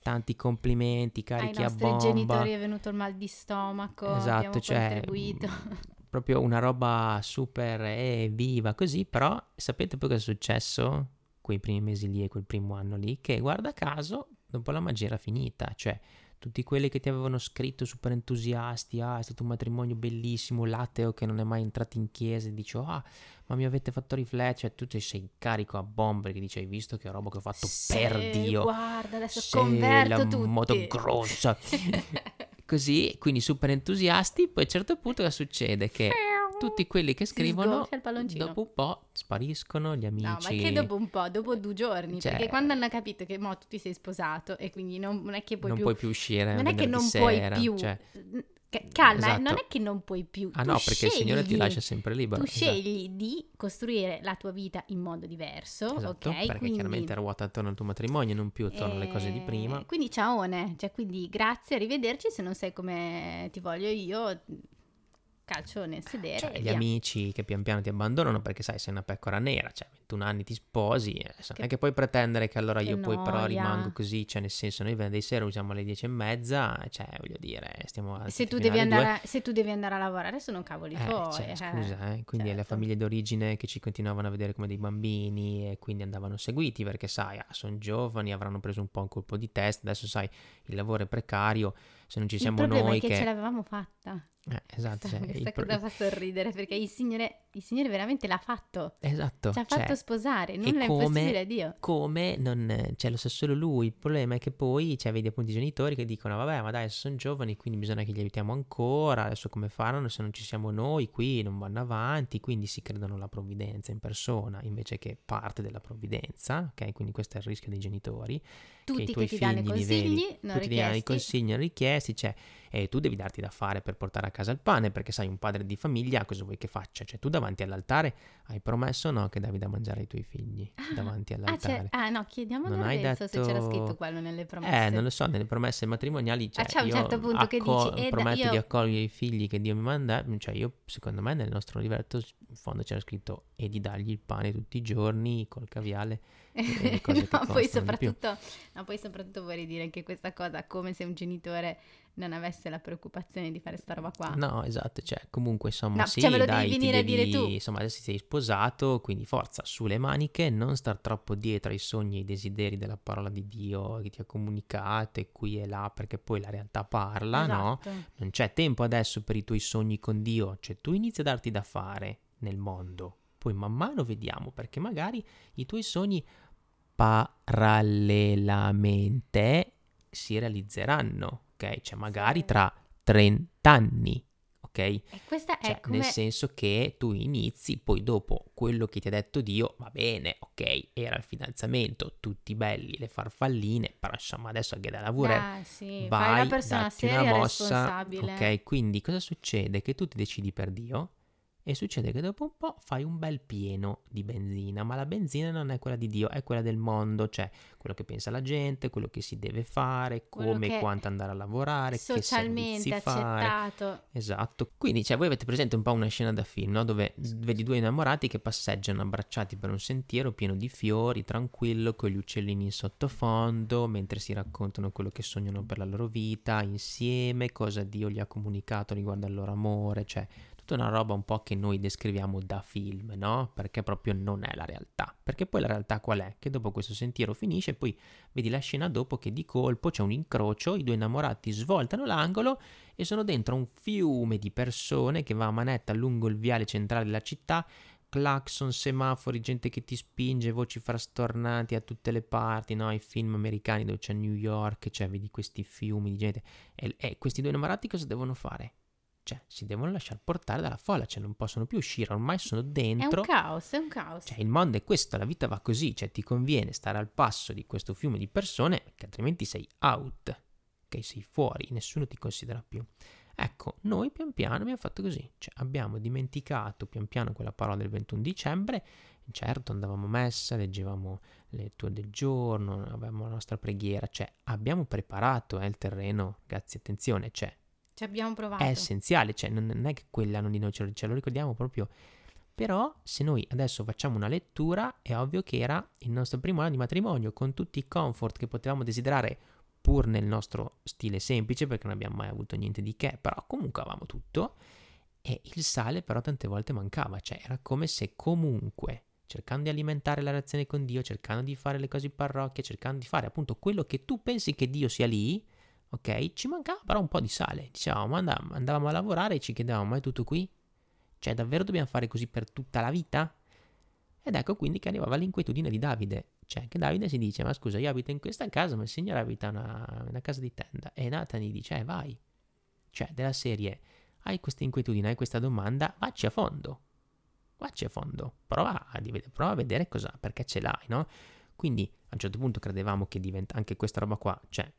tanti complimenti, Ai carichi a nostri bomba. genitori è venuto il mal di stomaco, Esatto, cioè, proprio una roba super eh, viva così, però sapete poi cosa è successo quei primi mesi lì e quel primo anno lì? Che guarda caso, dopo la magia era finita, cioè tutti quelli che ti avevano scritto super entusiasti, ah è stato un matrimonio bellissimo, l'ateo che non è mai entrato in chiesa e dice ah ma mi avete fatto riflettere, cioè tu ti sei carico a bombe che dici hai visto che roba che ho fatto per Sì, Dio, Guarda, adesso Sì, converto la tutti. moto grossa. così, quindi super entusiasti, poi a un certo punto cosa succede? Che tutti quelli che scrivono dopo un po' spariscono gli amici. No, ma che dopo un po', dopo due giorni, Cioè- perché quando hanno capito che mo tu ti sei sposato e quindi non, non è che puoi non più... puoi più uscire. non è che non sera, puoi più... cioè- Che- Calma, eh, Esatto. non è che non puoi più. Ah tu no, perché il Signore ti lascia sempre libero. Tu esatto. scegli di costruire la tua vita in modo diverso, Esatto, ok? perché Quindi- chiaramente ruota attorno al tuo matrimonio, non più attorno alle cose di Eh, prima. Quindi ciaone, cioè quindi grazie, arrivederci, se non sai come ti voglio io, calcio nel sedere Cioè, e gli via. amici che pian piano ti abbandonano perché sai, sei una pecora nera, cioè 21 anni ti sposi, eh, non è che puoi pretendere che allora che io poi però noia. rimango così, cioè nel senso noi venerdì sera usiamo alle 10 e mezza, cioè voglio dire, stiamo a Se tu, devi andare a, se tu devi andare a lavorare sono cavoli Eh, tuoi. cioè, eh. scusa, eh, quindi le certo. famiglie d'origine che ci continuavano a vedere come dei bambini e quindi andavano seguiti perché sai, ah, sono giovani, avranno preso un po' un colpo di testa, adesso sai, il lavoro è precario, se non ci siamo noi che, che... ce l'avevamo fatta. Eh, esatto, Questa, cioè, questa pro- cosa fa sorridere perché il Signore, il Signore veramente l'ha fatto. Esatto, Ci ha cioè, fatto sposare, nulla è come- impossibile a Dio. come non cioè lo sa solo lui il problema è che poi cioè, vedi appunto i genitori che dicono vabbè ma dai sono giovani quindi bisogna che li aiutiamo ancora adesso come faranno se non ci siamo noi qui non vanno avanti quindi si credono la provvidenza in persona invece che parte della provvidenza ok quindi questo è il rischio dei genitori Tutti i che, tuoi ti danno i figli li consigli, vedi, non tutti ti danno i richiesti. consigli non richiesti cioè e tu devi darti da fare per portare a casa il pane perché sai un padre di famiglia cosa vuoi che faccia? Cioè tu davanti all'altare hai promesso no che davi da mangiare ai tuoi figli davanti Ah, all'altare. c'è- ah, no, chiediamo a Non hai Lorenzo se c'era detto- scritto quello nelle promesse. eh, non lo so, nelle promesse matrimoniali, cioè, Ah, c'è un io certo punto che acco- dici, "Eh, prometto io- di accogliere i figli che Dio mi manda, cioè io, secondo me, nel nostro libretto, in fondo c'era scritto e di dargli il pane tutti i giorni col caviale e che no, poi soprattutto, no, poi soprattutto vorrei dire che questa cosa, come se un genitore non avesse la preoccupazione di fare sta roba qua. No, esatto, cioè comunque insomma No, sì, cioè, me dai, venire a devi- dire tu. insomma adesso sei sposato, quindi forza, sulle maniche, non star troppo dietro ai sogni e ai desideri della parola di Dio che ti ha comunicato e qui e là, perché poi la realtà parla, no? Esatto. Non c'è tempo adesso per i tuoi sogni con Dio, cioè tu inizi a darti da fare nel mondo, poi man mano vediamo perché magari i tuoi sogni parallelamente si realizzeranno, ok? Cioè magari tra 30 anni, ok? E questa è Cioè, come... nel senso che tu inizi, poi dopo quello che ti ha detto Dio, va bene, ok, era il fidanzamento, tutti belli, le farfalline, però insomma adesso che da lavorare Ah, sì, vai, la persona seria una mossa, responsabile. ok? Quindi cosa succede? Che tu ti decidi per Dio e succede che dopo un po' fai un bel pieno di benzina, ma la benzina non è quella di Dio, è quella del mondo, cioè quello che pensa la gente, quello che si deve fare, come e quanto andare a lavorare, socialmente che accettato. Fare. Esatto. Quindi, cioè, voi avete presente un po' una scena da film, no? Dove vedi due innamorati che passeggiano abbracciati per un sentiero pieno di fiori, tranquillo, con gli uccellini in sottofondo, mentre si raccontano quello che sognano per la loro vita, insieme, cosa Dio gli ha comunicato riguardo al loro amore, cioè tutta una roba un po' che noi descriviamo da film, no? Perché proprio non è la realtà. Perché poi la realtà qual è? Che dopo questo sentiero finisce, poi vedi la scena dopo che di colpo c'è un incrocio, i due innamorati svoltano l'angolo e sono dentro un fiume di persone che va a manetta lungo il viale centrale della città clacson, semafori, gente che ti spinge, voci frastornanti a tutte le parti, no? I film americani dove c'è New York, cioè vedi questi fiumi di gente. E, e questi due innamorati cosa devono fare? Cioè, si devono lasciare portare dalla folla, cioè non possono più uscire, ormai sono dentro. È un caos, è un caos. Cioè, il mondo è questo, la vita va così, cioè ti conviene stare al passo di questo fiume di persone, che altrimenti sei out, ok? Sei fuori, nessuno ti considera più. Ecco, noi pian piano abbiamo fatto così, cioè abbiamo dimenticato pian piano quella parola del 21 dicembre, certo andavamo a messa, leggevamo le letture del giorno, avevamo la nostra preghiera, cioè abbiamo preparato eh, il terreno, ragazzi attenzione, cioè ci abbiamo provato. È essenziale, cioè non, non è che quell'anno di noi ce lo, ce lo ricordiamo proprio. Però se noi adesso facciamo una lettura, è ovvio che era il nostro primo anno di matrimonio, con tutti i comfort che potevamo desiderare, pur nel nostro stile semplice, perché non abbiamo mai avuto niente di che, però comunque avevamo tutto. E il sale però tante volte mancava, cioè era come se comunque, cercando di alimentare la relazione con Dio, cercando di fare le cose in parrocchia, cercando di fare appunto quello che tu pensi che Dio sia lì, ok? Ci mancava però un po' di sale. Dicevamo, andavamo, andavamo a lavorare e ci chiedevamo, ma è tutto qui? Cioè, davvero dobbiamo fare così per tutta la vita? Ed ecco quindi che arrivava l'inquietudine di Davide. Cioè, che Davide si dice, ma scusa, io abito in questa casa, ma il Signore abita una, una casa di tenda. E Nathan gli dice, eh, vai. Cioè, della serie, hai questa inquietudine, hai questa domanda, vacci a fondo. Vacci a fondo. Prova a, prova a vedere cosa, perché ce l'hai, no? Quindi, a un certo punto credevamo che diventa anche questa roba qua, cioè,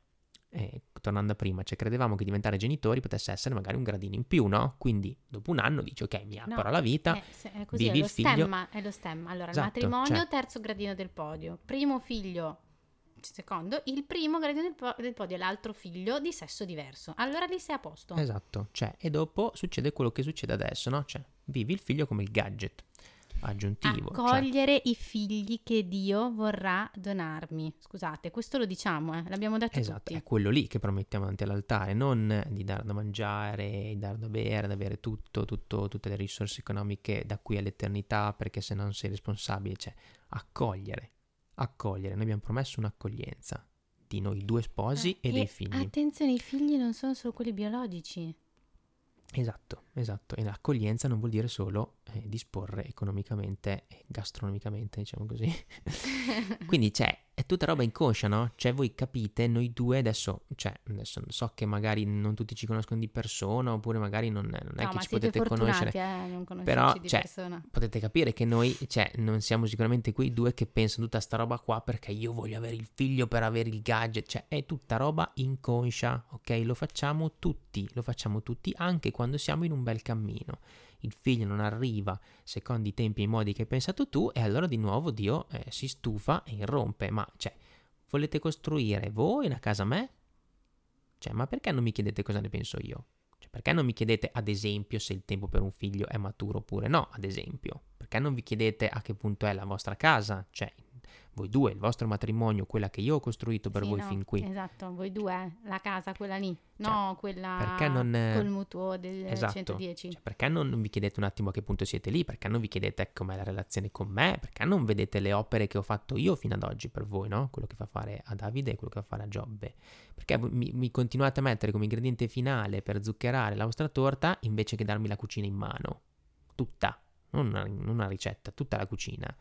eh, tornando a prima, cioè credevamo che diventare genitori potesse essere magari un gradino in più, no? Quindi dopo un anno dici ok, mi apro no, la vita, è, è così, vivi è il figlio. Stemma, è lo stemma. Allora, esatto, il matrimonio, cioè... terzo gradino del podio, primo figlio, secondo, il primo gradino del, po- del podio è l'altro figlio di sesso diverso. Allora lì sei a posto. Esatto, cioè, e dopo succede quello che succede adesso, no? Cioè, vivi il figlio come il gadget aggiuntivo. Accogliere cioè. i figli che Dio vorrà donarmi. Scusate, questo lo diciamo, eh? l'abbiamo detto esatto, tutti. è quello lì che promettiamo davanti all'altare, non di dare da mangiare, di dare da bere, di avere tutto, tutto, tutte le risorse economiche da qui all'eternità, perché se non sei responsabile, cioè accogliere, accogliere. Noi abbiamo promesso un'accoglienza di noi due sposi eh, e, e dei figli. Attenzione, i figli non sono solo quelli biologici. Esatto, esatto. E l'accoglienza non vuol dire solo eh, disporre economicamente e gastronomicamente, diciamo così. Quindi c'è è tutta roba inconscia, no? Cioè, voi capite, noi due adesso, cioè, adesso so che magari non tutti ci conoscono di persona, oppure magari non, non è no, che ci potete conoscere. Eh, non però, di cioè, potete capire che noi, cioè, non siamo sicuramente quei due che pensano tutta sta roba qua perché io voglio avere il figlio per avere il gadget. Cioè, è tutta roba inconscia, ok? Lo facciamo tutti, lo facciamo tutti anche quando siamo in un bel cammino il figlio non arriva secondo i tempi e i modi che hai pensato tu e allora di nuovo Dio eh, si stufa e irrompe. Ma cioè, volete costruire voi una casa a me? Cioè, ma perché non mi chiedete cosa ne penso io? Cioè, perché non mi chiedete, ad esempio, se il tempo per un figlio è maturo oppure no, ad esempio? Perché non vi chiedete a che punto è la vostra casa? Cioè, voi due, il vostro matrimonio, quella che io ho costruito per sì, voi no, fin qui. Esatto, voi due, la casa, quella lì, cioè, no quella non, col mutuo del esatto, 110. Cioè, perché non vi chiedete un attimo a che punto siete lì? Perché non vi chiedete com'è la relazione con me? Perché non vedete le opere che ho fatto io fino ad oggi per voi, no? Quello che fa fare a Davide e quello che fa fare a Giobbe. Perché mi, mi continuate a mettere come ingrediente finale per zuccherare la vostra torta invece che darmi la cucina in mano. Tutta, non una, non una ricetta, tutta la cucina.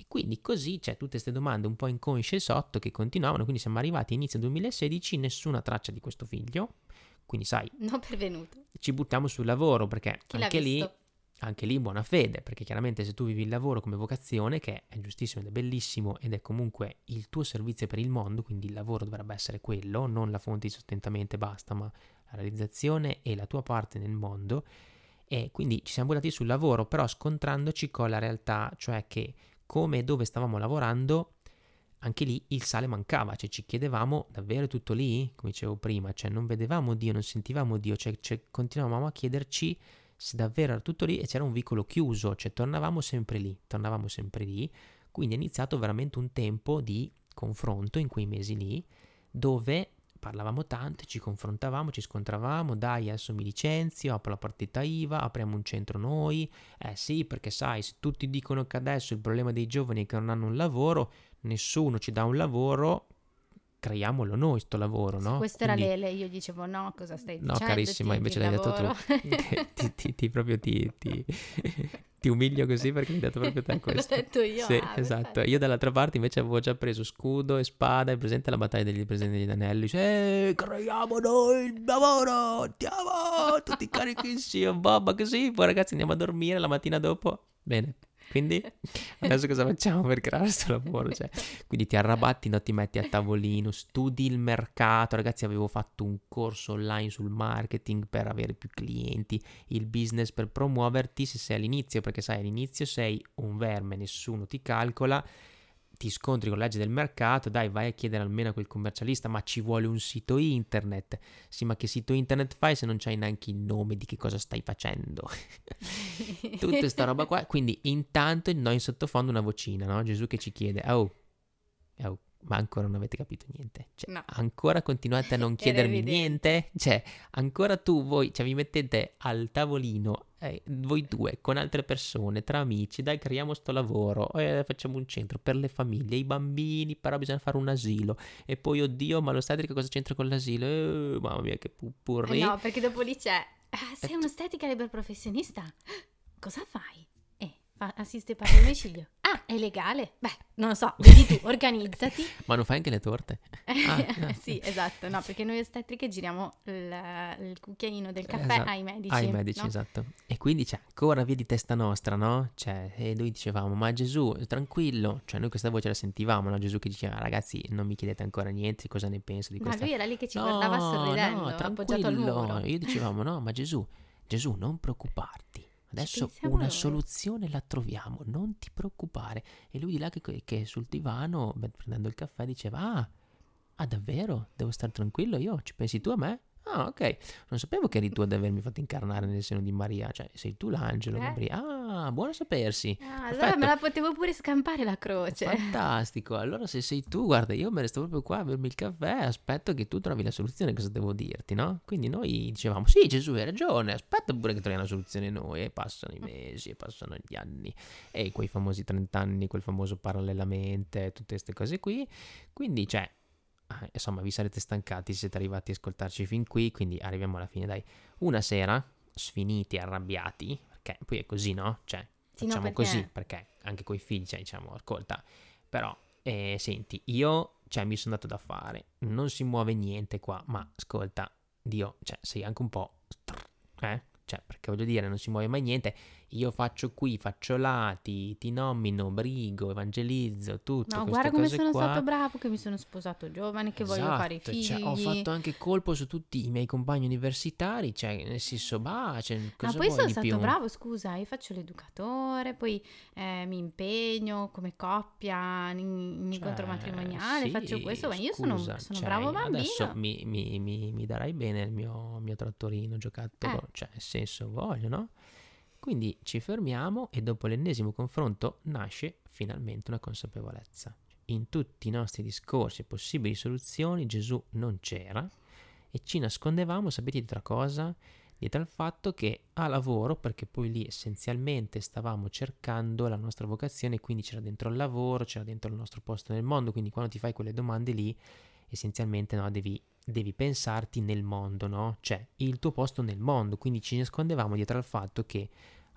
E quindi così c'è tutte queste domande un po' inconsce sotto che continuavano, quindi siamo arrivati a inizio 2016, nessuna traccia di questo figlio, quindi sai... Non pervenuto. Ci buttiamo sul lavoro perché Chi anche lì... Anche lì buona fede, perché chiaramente se tu vivi il lavoro come vocazione, che è giustissimo ed è bellissimo ed è comunque il tuo servizio per il mondo, quindi il lavoro dovrebbe essere quello, non la fonte di sostentamento e basta, ma la realizzazione e la tua parte nel mondo, E quindi ci siamo buttati sul lavoro, però scontrandoci con la realtà, cioè che come e dove stavamo lavorando, anche lì il sale mancava, cioè ci chiedevamo davvero tutto lì, come dicevo prima, cioè non vedevamo Dio, non sentivamo Dio, cioè, cioè continuavamo a chiederci se davvero era tutto lì e c'era un vicolo chiuso, cioè tornavamo sempre lì, tornavamo sempre lì, quindi è iniziato veramente un tempo di confronto in quei mesi lì, dove parlavamo tanto, ci confrontavamo, ci scontravamo, dai adesso mi licenzio, apro la partita IVA, apriamo un centro noi, eh sì perché sai se tutti dicono che adesso il problema dei giovani è che non hanno un lavoro, nessuno ci dà un lavoro, creiamolo noi sto lavoro, no? Questo era Lele, io dicevo no, cosa stai dicendo? No carissima, invece l'hai detto tu, ti, ti, proprio ti, ti, umilio così perché mi hai detto proprio te questo. L'ho detto io. Sì, ah, esatto. perfetto. Io dall'altra parte invece avevo già preso scudo e spada. È presente la battaglia degli presenti degli anelli? Dice, eh, creiamo noi il lavoro, andiamo, tutti carichissimi, babba così. Poi ragazzi andiamo a dormire la mattina dopo. Bene. Quindi adesso cosa facciamo per creare questo lavoro? Cioè, quindi ti arrabatti, no, ti metti a tavolino, studi il mercato. Ragazzi, avevo fatto un corso online sul marketing per avere più clienti, il business per promuoverti se sei all'inizio, perché sai, all'inizio sei un verme, nessuno ti calcola, ti scontri con la legge del mercato, dai, vai a chiedere almeno a quel commercialista, ma ci vuole un sito internet. Sì, ma che sito internet fai se non c'hai neanche il nome di che cosa stai facendo? Tutta sta roba qua. Quindi intanto noi in sottofondo una vocina, no? Gesù che ci chiede, oh, oh, ma ancora non avete capito niente. Cioè, No. ancora continuate a non chiedermi niente? Cioè, ancora tu, voi, cioè vi mettete al tavolino, eh, voi due, con altre persone, tra amici, dai, creiamo sto lavoro, eh, facciamo un centro per le famiglie, i bambini, però bisogna fare un asilo. E poi, oddio, ma l'ostetrica cosa c'entra con l'asilo? Eh, mamma mia, che pupurri. Eh no, perché dopo lì c'è. "Ah, sei un'estetica libero professionista? Cosa fai? Fa- assiste per il domicilio. Ah, è legale? Beh, non lo so, vedi tu, organizzati. Ma non fai anche le torte? Ah, ah. sì, esatto, no, perché noi ostetriche giriamo il, il cucchiaino del caffè Esatto, ai medici. Ai medici, no? esatto. E quindi c'è ancora via di testa nostra, no? Cioè, e noi dicevamo, ma Gesù, tranquillo. Cioè, noi questa voce la sentivamo, no? Gesù che diceva, ragazzi, non mi chiedete ancora niente, cosa ne penso di Ma questa lui era lì che ci No, guardava sorridendo, no, appoggiato al muro. Io dicevamo, no, ma Gesù, Gesù, non preoccuparti. Adesso una noi. soluzione la troviamo, non ti preoccupare. E lui di là che, che sul divano, prendendo il caffè, diceva, ah, ah, davvero? Devo stare tranquillo io? Ci pensi tu a me? Ah, ok. Non sapevo che eri tu ad avermi fatto incarnare nel seno di Maria. Cioè, sei tu l'angelo, Eh? Gabriele. Ah, buono a sapersi. Ah, allora Perfetto. me la potevo pure scampare la croce. Fantastico, allora se sei tu, guarda, io me resto proprio qua a bermi il caffè, aspetto che tu trovi la soluzione, cosa devo dirti, no? Quindi noi dicevamo, sì Gesù hai ragione, aspetta pure che troviamo la soluzione noi, e passano i mesi, e passano gli anni, e quei famosi 30 anni, quel famoso parallelamente, tutte queste cose qui, quindi cioè, eh, insomma vi sarete stancati se siete arrivati a ascoltarci fin qui, quindi arriviamo alla fine, dai, una sera, sfiniti, arrabbiati, perché poi è così, no? Cioè, Sì, no, facciamo perché- così, perché anche coi figli, cioè, diciamo, ascolta, però, eh, senti, io, cioè, mi sono dato da fare, non si muove niente qua, ma ascolta, Dio, cioè, sei anche un po', eh? Cioè, perché voglio dire, non si muove mai niente, io faccio qui, faccio là, ti, ti nomino, brigo, evangelizzo, tutto, No, guarda come sono qua. stato bravo, che mi sono sposato giovane, che voglio fare i Esatto, figli. cioè, ho fatto anche colpo su tutti i miei compagni universitari, cioè, nel senso, bah, cioè, Ma cosa poi vuoi sono stato più? bravo, scusa, io faccio l'educatore, poi eh, mi impegno come coppia in, in incontro Cioè, matrimoniale, sì, faccio questo, ma io sono, sono cioè, bravo bambino. Adesso mi, mi- mi- mi darai bene il mio, mio trattorino giocattolo, Eh. cioè nel senso voglio, no? Quindi ci fermiamo e dopo l'ennesimo confronto nasce finalmente una consapevolezza. In tutti i nostri discorsi e possibili soluzioni Gesù non c'era e ci nascondevamo, sapete dietro a cosa? Dietro al fatto che a lavoro, perché poi lì essenzialmente stavamo cercando la nostra vocazione, quindi c'era dentro il lavoro, c'era dentro il nostro posto nel mondo, quindi quando ti fai quelle domande lì, essenzialmente no, devi, devi pensarti nel mondo, no? Cioè il tuo posto nel mondo, quindi ci nascondevamo dietro al fatto che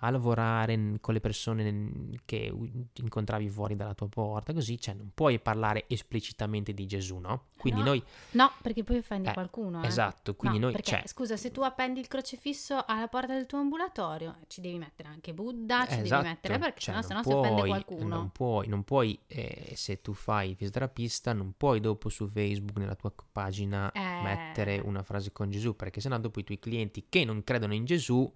a lavorare con le persone che incontravi fuori dalla tua porta, così, cioè non puoi parlare esplicitamente di Gesù, no? Quindi No, noi, No, perché poi offendi Eh, qualcuno. eh. esatto, quindi No, noi, perché, cioè, scusa, se tu appendi il crocefisso alla porta del tuo ambulatorio, ci devi mettere anche Buddha, ci Esatto, devi mettere perché cioè, sennò, sennò non si offende puoi- qualcuno. Non puoi, non puoi eh, se tu fai il fisioterapista, non puoi dopo su Facebook nella tua pagina Eh. mettere una frase con Gesù, perché sennò dopo i tuoi clienti che non credono in Gesù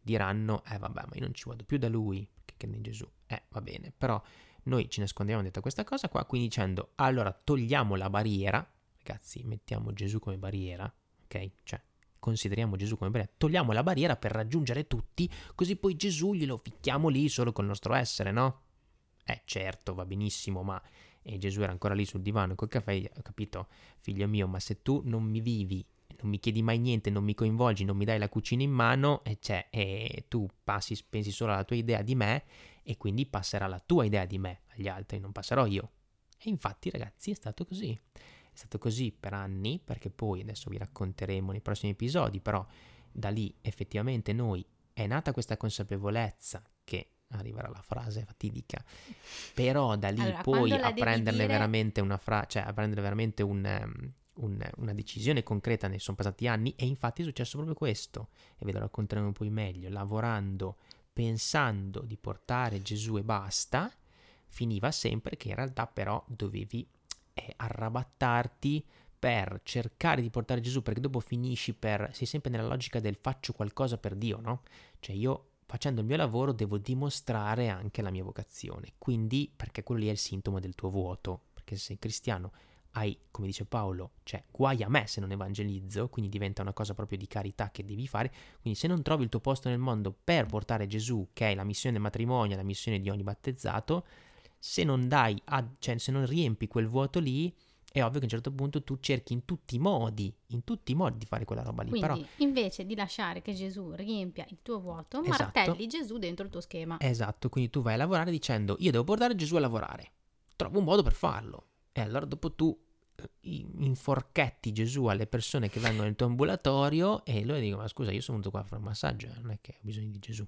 diranno, eh vabbè, ma io non ci vado più da lui, perché crede in Gesù. Eh, va bene, però noi ci nascondiamo dietro questa cosa qua, quindi dicendo, allora togliamo la barriera, ragazzi, mettiamo Gesù come barriera, ok? Cioè, consideriamo Gesù come barriera, togliamo la barriera per raggiungere tutti, così poi Gesù glielo ficchiamo lì solo col nostro essere, no? Eh, certo, va benissimo, ma e Gesù era ancora lì sul divano col caffè, ho capito, figlio mio, ma se tu non mi vivi, non mi chiedi mai niente, non mi coinvolgi, non mi dai la cucina in mano, e, cioè, e tu passi, pensi solo alla tua idea di me, e quindi passerà la tua idea di me agli altri, non passerò io. E infatti, ragazzi, è stato così. È stato così per anni, perché poi adesso vi racconteremo nei prossimi episodi, però da lì effettivamente noi è nata questa consapevolezza che arriverà la frase fatidica, però da lì Allora, poi a prenderne dire- veramente una frase, cioè a prendere veramente un, ehm, un- una decisione concreta, ne sono passati anni e infatti è successo proprio questo, e ve lo racconteremo poi meglio, lavorando, pensando di portare Gesù e basta, finiva sempre che in realtà però dovevi eh, arrabattarti per cercare di portare Gesù, perché dopo finisci per, sei sempre nella logica del faccio qualcosa per Dio, no? Cioè io facendo il mio lavoro devo dimostrare anche la mia vocazione, quindi perché quello lì è il sintomo del tuo vuoto, perché se sei cristiano hai, come dice Paolo, cioè guai a me se non evangelizzo, quindi diventa una cosa proprio di carità che devi fare, quindi se non trovi il tuo posto nel mondo per portare Gesù, che è la missione del matrimonio, la missione di ogni battezzato, se non dai, a- cioè se non riempi quel vuoto lì, è ovvio che a un certo punto tu cerchi in tutti i modi, in tutti i modi di fare quella roba lì, Quindi, però invece di lasciare che Gesù riempia il tuo vuoto, Esatto. martelli Gesù dentro il tuo schema. Esatto, quindi tu vai a lavorare dicendo io devo portare Gesù a lavorare, trovo un modo per farlo. E allora dopo tu eh, inforchetti Gesù alle persone che vengono nel tuo ambulatorio e loro dicono ma scusa io sono venuto qua a fare un massaggio, eh, non è che ho bisogno di Gesù.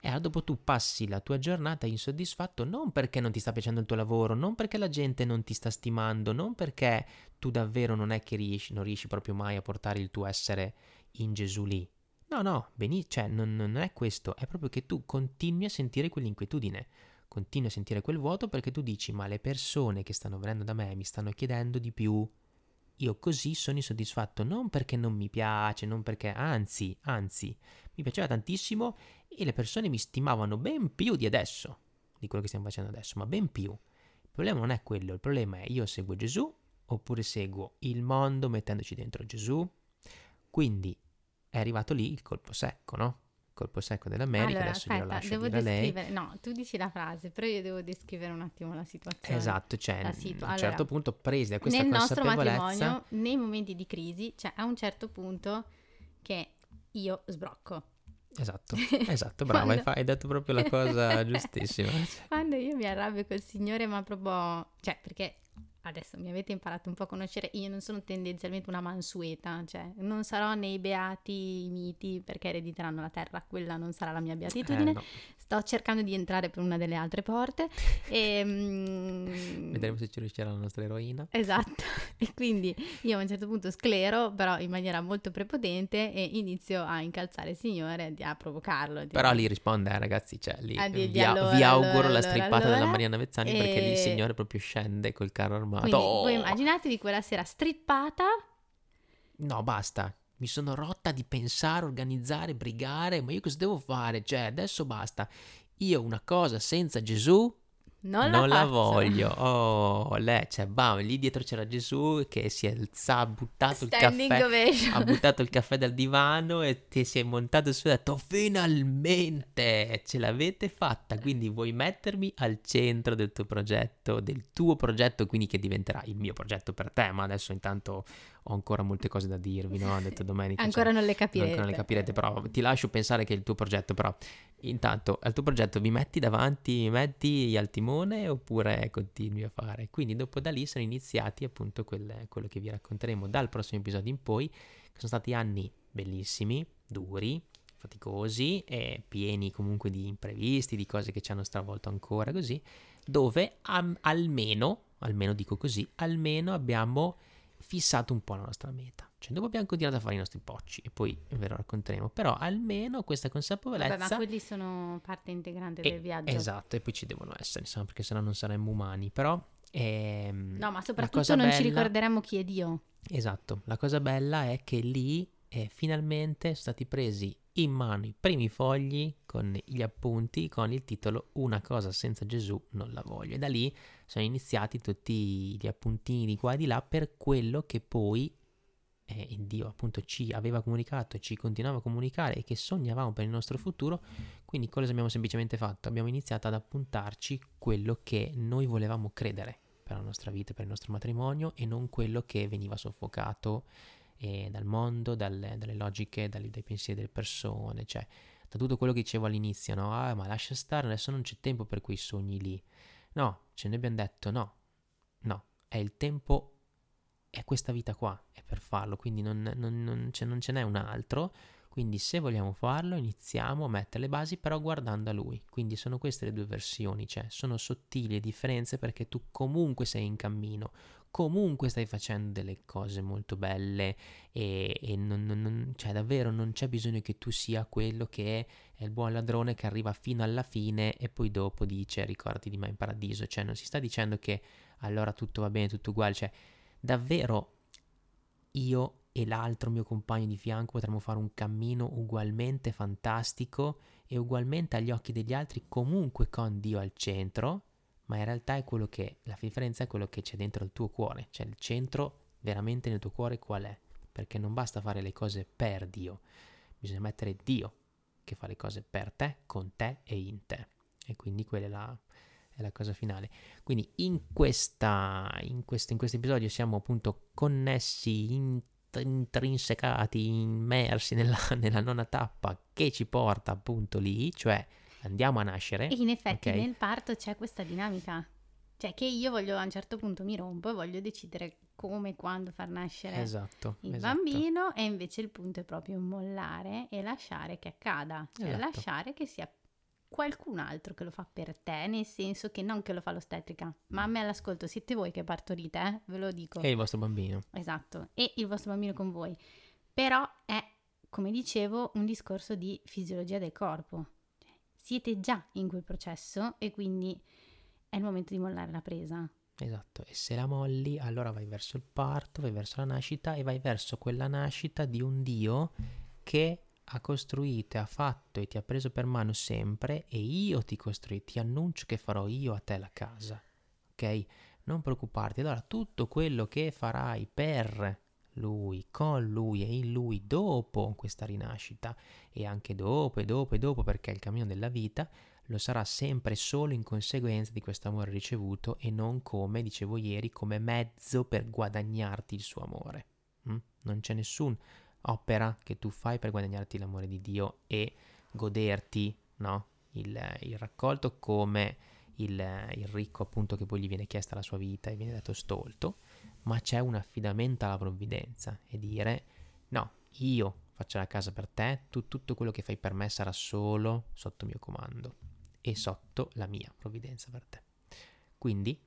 E allora dopo tu passi la tua giornata insoddisfatto non perché non ti sta piacendo il tuo lavoro, non perché la gente non ti sta stimando, non perché tu davvero non è che riesci, non riesci proprio mai a portare il tuo essere in Gesù lì. No, no, benissimo, cioè non, non è questo, è proprio che tu continui a sentire quell'inquietudine, continui a sentire quel vuoto perché tu dici ma le persone che stanno venendo da me mi stanno chiedendo di più, io così sono insoddisfatto, non perché non mi piace, non perché, anzi, anzi, mi piaceva tantissimo e le persone mi stimavano ben più di adesso, di quello che stiamo facendo adesso, ma ben più. Il problema non è quello, il problema è io seguo Gesù oppure seguo il mondo mettendoci dentro Gesù. Quindi è arrivato lì il colpo secco, no? Colpo secco dell'America, allora, adesso glielo aspetta, lascio devo a lei. descrivere. No, tu dici la frase, però io devo descrivere un attimo la situazione. Esatto, cioè a situ- un allora, certo punto presi da questa Nel nostro consapevolezza matrimonio, nei momenti di crisi, cioè a un certo punto che io sbrocco. Esatto, esatto, brava, hai, Quando- hai detto proprio la cosa giustissima. Quando io mi arrabbio col Signore, ma proprio... Cioè, perché adesso mi avete imparato un po' a conoscere, io non sono tendenzialmente una mansueta, cioè non sarò nei beati i miti perché erediteranno la terra, quella non sarà la mia beatitudine. Eh, no. Sto cercando di entrare per una delle altre porte. e, mm, Vedremo se ci riuscirà la nostra eroina. Esatto, e quindi io a un certo punto sclero, però in maniera molto prepotente, e inizio a incalzare il Signore, a provocarlo. di- Però lì risponde, eh, ragazzi, cioè lì Ah, di- di vi, allora, vi auguro allora, la allora, strippata della allora. Mariana Vezzani perché lì il E- signore proprio scende col carro armato. Quindi voi immaginatevi quella sera strippata, No, basta. Mi sono rotta di pensare, organizzare, brigare, ma io cosa devo fare? Cioè, adesso basta. Io una cosa senza Gesù non, non la, la voglio. Oh, lei, cioè, bam, lì dietro c'era Gesù che si è alzato, ha buttato il Standing caffè. ovation. ha buttato il caffè dal divano e ti si è montato su e ha detto finalmente ce l'avete fatta quindi vuoi mettermi al centro del tuo progetto del tuo progetto quindi che diventerà il mio progetto per te ma adesso intanto ho ancora molte cose da dirvi no? ha detto domenica Ancora non le capirete. ancora non le capirete però ti lascio pensare che il tuo progetto però intanto al tuo progetto vi metti davanti metti al timone oppure continui a fare quindi dopo da lì sono iniziati appunto quelle- quello che vi racconteremo dal prossimo episodio in poi che sono stati anni bellissimi duri faticosi e pieni comunque di imprevisti di cose che ci hanno stravolto ancora così dove am- almeno almeno dico così almeno abbiamo fissato un po' la nostra meta. Cioè, dopo abbiamo continuato a fare i nostri pocci e poi ve lo racconteremo. Però almeno questa consapevolezza. Vabbè, ma quelli sono parte integrante e- del viaggio. Esatto, e poi ci devono essere, insomma, perché sennò non saremmo umani. Però. ehm, No, ma soprattutto non ci bella- ricorderemo chi è Dio. Esatto, la cosa bella è che lì eh, finalmente sono stati presi in mano i primi fogli con gli appunti con il titolo Una cosa senza Gesù non la voglio. E da lì sono iniziati tutti gli appuntini di qua e di là per quello che poi eh, Dio appunto ci aveva comunicato ci continuava a comunicare e che sognavamo per il nostro futuro. Quindi cosa abbiamo semplicemente fatto? Abbiamo iniziato ad appuntarci quello che noi volevamo credere per la nostra vita, per il nostro matrimonio e non quello che veniva soffocato eh, dal mondo, dalle, dalle logiche, dai, dai, pensieri delle persone, cioè da tutto quello che dicevo all'inizio, no? Ah, ma lascia stare, adesso non c'è tempo per quei sogni lì. No, ce ne abbiamo detto no, no, è il tempo, è questa vita qua, è per farlo, quindi non, non, non, ce, non ce n'è un altro. Quindi se vogliamo farlo iniziamo a mettere le basi però guardando a lui. Quindi sono queste le due versioni, cioè sono sottili le differenze perché tu comunque sei in cammino, comunque stai facendo delle cose molto belle e, e non, non, cioè davvero non c'è bisogno che tu sia quello che è il buon ladrone che arriva fino alla fine e poi dopo dice ricordati di me in paradiso, cioè non si sta dicendo che allora tutto va bene, tutto uguale, cioè davvero io e l'altro mio compagno di fianco potremmo fare un cammino ugualmente fantastico e ugualmente agli occhi degli altri comunque con Dio al centro ma in realtà è quello che, la differenza è quello che c'è dentro il tuo cuore, cioè il centro veramente nel tuo cuore qual è, perché non basta fare le cose per Dio, bisogna mettere Dio che fa le cose per te, con te e in te, e quindi quella è la, è la cosa finale. Quindi in, questa, in, questo, in questo episodio siamo appunto connessi, in, intrinsecati, immersi nella, nella nona tappa che ci porta appunto lì, cioè andiamo a nascere. E in effetti okay? nel parto c'è questa dinamica. Cioè che io voglio a un certo punto mi rompo e voglio decidere come e quando far nascere esatto, il esatto. bambino e invece il punto è proprio mollare e lasciare che accada, cioè Esatto. lasciare che sia qualcun altro che lo fa per te, nel senso che non che lo fa l'ostetrica, ma a me all'ascolto siete voi che partorite, eh? ve lo dico. E il vostro bambino. Esatto, e il vostro bambino con voi. Però è, come dicevo, un discorso di fisiologia del corpo. Siete già in quel processo e quindi è il momento di mollare la presa. Esatto, e se la molli, allora vai verso il parto, vai verso la nascita e vai verso quella nascita di un Dio che ha costruito, ha fatto e ti ha preso per mano sempre e io ti costruisco, ti annuncio che farò io a te la casa, ok? Non preoccuparti, allora tutto quello che farai per lui, con lui e in lui dopo questa rinascita e anche dopo e dopo e dopo perché il cammino della vita, lo sarà sempre solo in conseguenza di questo amore ricevuto e non come, dicevo ieri, come mezzo per guadagnarti il suo amore. Mm? Non c'è nessun opera che tu fai per guadagnarti l'amore di Dio e goderti no? il, il, raccolto come il, il, ricco appunto che poi gli viene chiesta la sua vita e viene dato stolto, ma c'è un affidamento alla provvidenza e dire no, io faccio la casa per te, tu tutto quello che fai per me sarà solo sotto mio comando e sotto la mia provvidenza per te. Quindi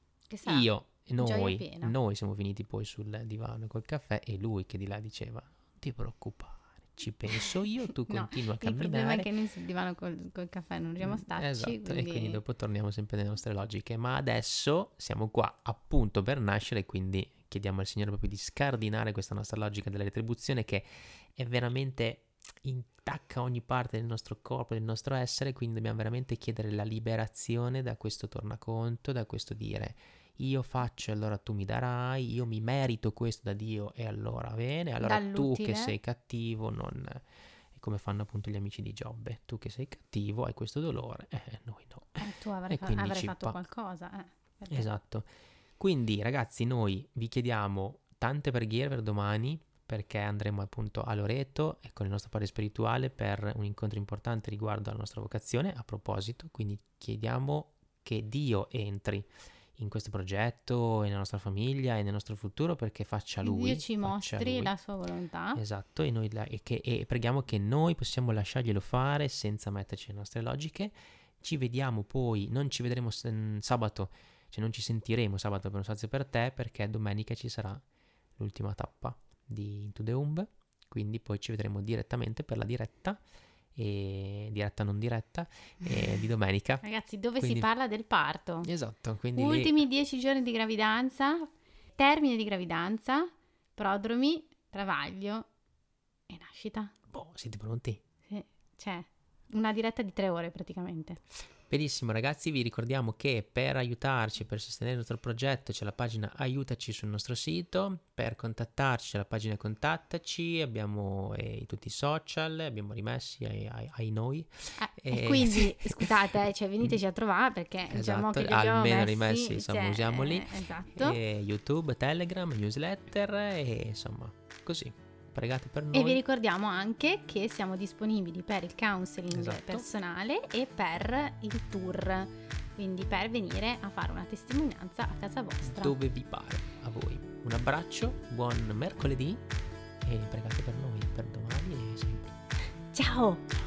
io e noi, noi siamo finiti poi sul divano col caffè e lui che di là diceva non ti preoccupare, ci penso io, tu continua no, a camminare. Il problema è che noi sul divano col, col caffè non riusciamo a starci. Esatto, quindi... e quindi dopo torniamo sempre nelle nostre logiche. Ma adesso siamo qua appunto per nascere, quindi chiediamo al Signore proprio di scardinare questa nostra logica della retribuzione che è veramente intacca ogni parte del nostro corpo, del nostro essere, quindi dobbiamo veramente chiedere la liberazione da questo tornaconto, da questo dire io faccio e allora tu mi darai, io mi merito questo da Dio e allora bene, allora Dall'utile. tu che sei cattivo non... Come fanno appunto gli amici di Giobbe, tu che sei cattivo hai questo dolore, eh, noi no. Eh, tu avrai, E fa- avrai fatto pa- qualcosa. Eh, perché- Esatto. Quindi ragazzi noi vi chiediamo tante preghiere per domani perché andremo appunto a Loreto e con il nostro padre spirituale per un incontro importante riguardo alla nostra vocazione a proposito, quindi chiediamo che Dio entri in questo progetto e nella nostra famiglia e nel nostro futuro perché faccia lui Dio ci mostri lui. la sua volontà. Esatto, e, noi la- e che- e preghiamo che noi possiamo lasciarglielo fare senza metterci le nostre logiche. Ci vediamo poi, non ci vedremo sabato, cioè non ci sentiremo sabato per un sazio per te perché domenica ci sarà l'ultima tappa di Into the Umb, quindi poi ci vedremo direttamente per la diretta, e diretta non diretta, e di domenica. Ragazzi, dove Quindi- si parla del parto. Esatto, quindi Ultimi dieci giorni di gravidanza, termine di gravidanza, prodromi, travaglio e nascita. boh, siete pronti? Sì. cioè una diretta di tre ore praticamente. Benissimo ragazzi, vi ricordiamo che per aiutarci, per sostenere il nostro progetto c'è la pagina Aiutaci sul nostro sito, per contattarci c'è la pagina Contattaci, abbiamo eh, tutti i social, abbiamo rimessi ai, ai, ai noi. Ah, e... e... quindi scusate, cioè, veniteci a trovare perché diciamo esatto, che almeno messi, rimessi, insomma, cioè, usiamoli. Eh, esatto. YouTube, Telegram, newsletter e insomma, così pregate per noi. E vi ricordiamo anche che siamo disponibili per il counseling Esatto. personale e per il tour, quindi per venire a fare una testimonianza a casa vostra. Dove vi pare a voi. Un abbraccio, buon mercoledì e pregate per noi, per domani e sempre. Ciao!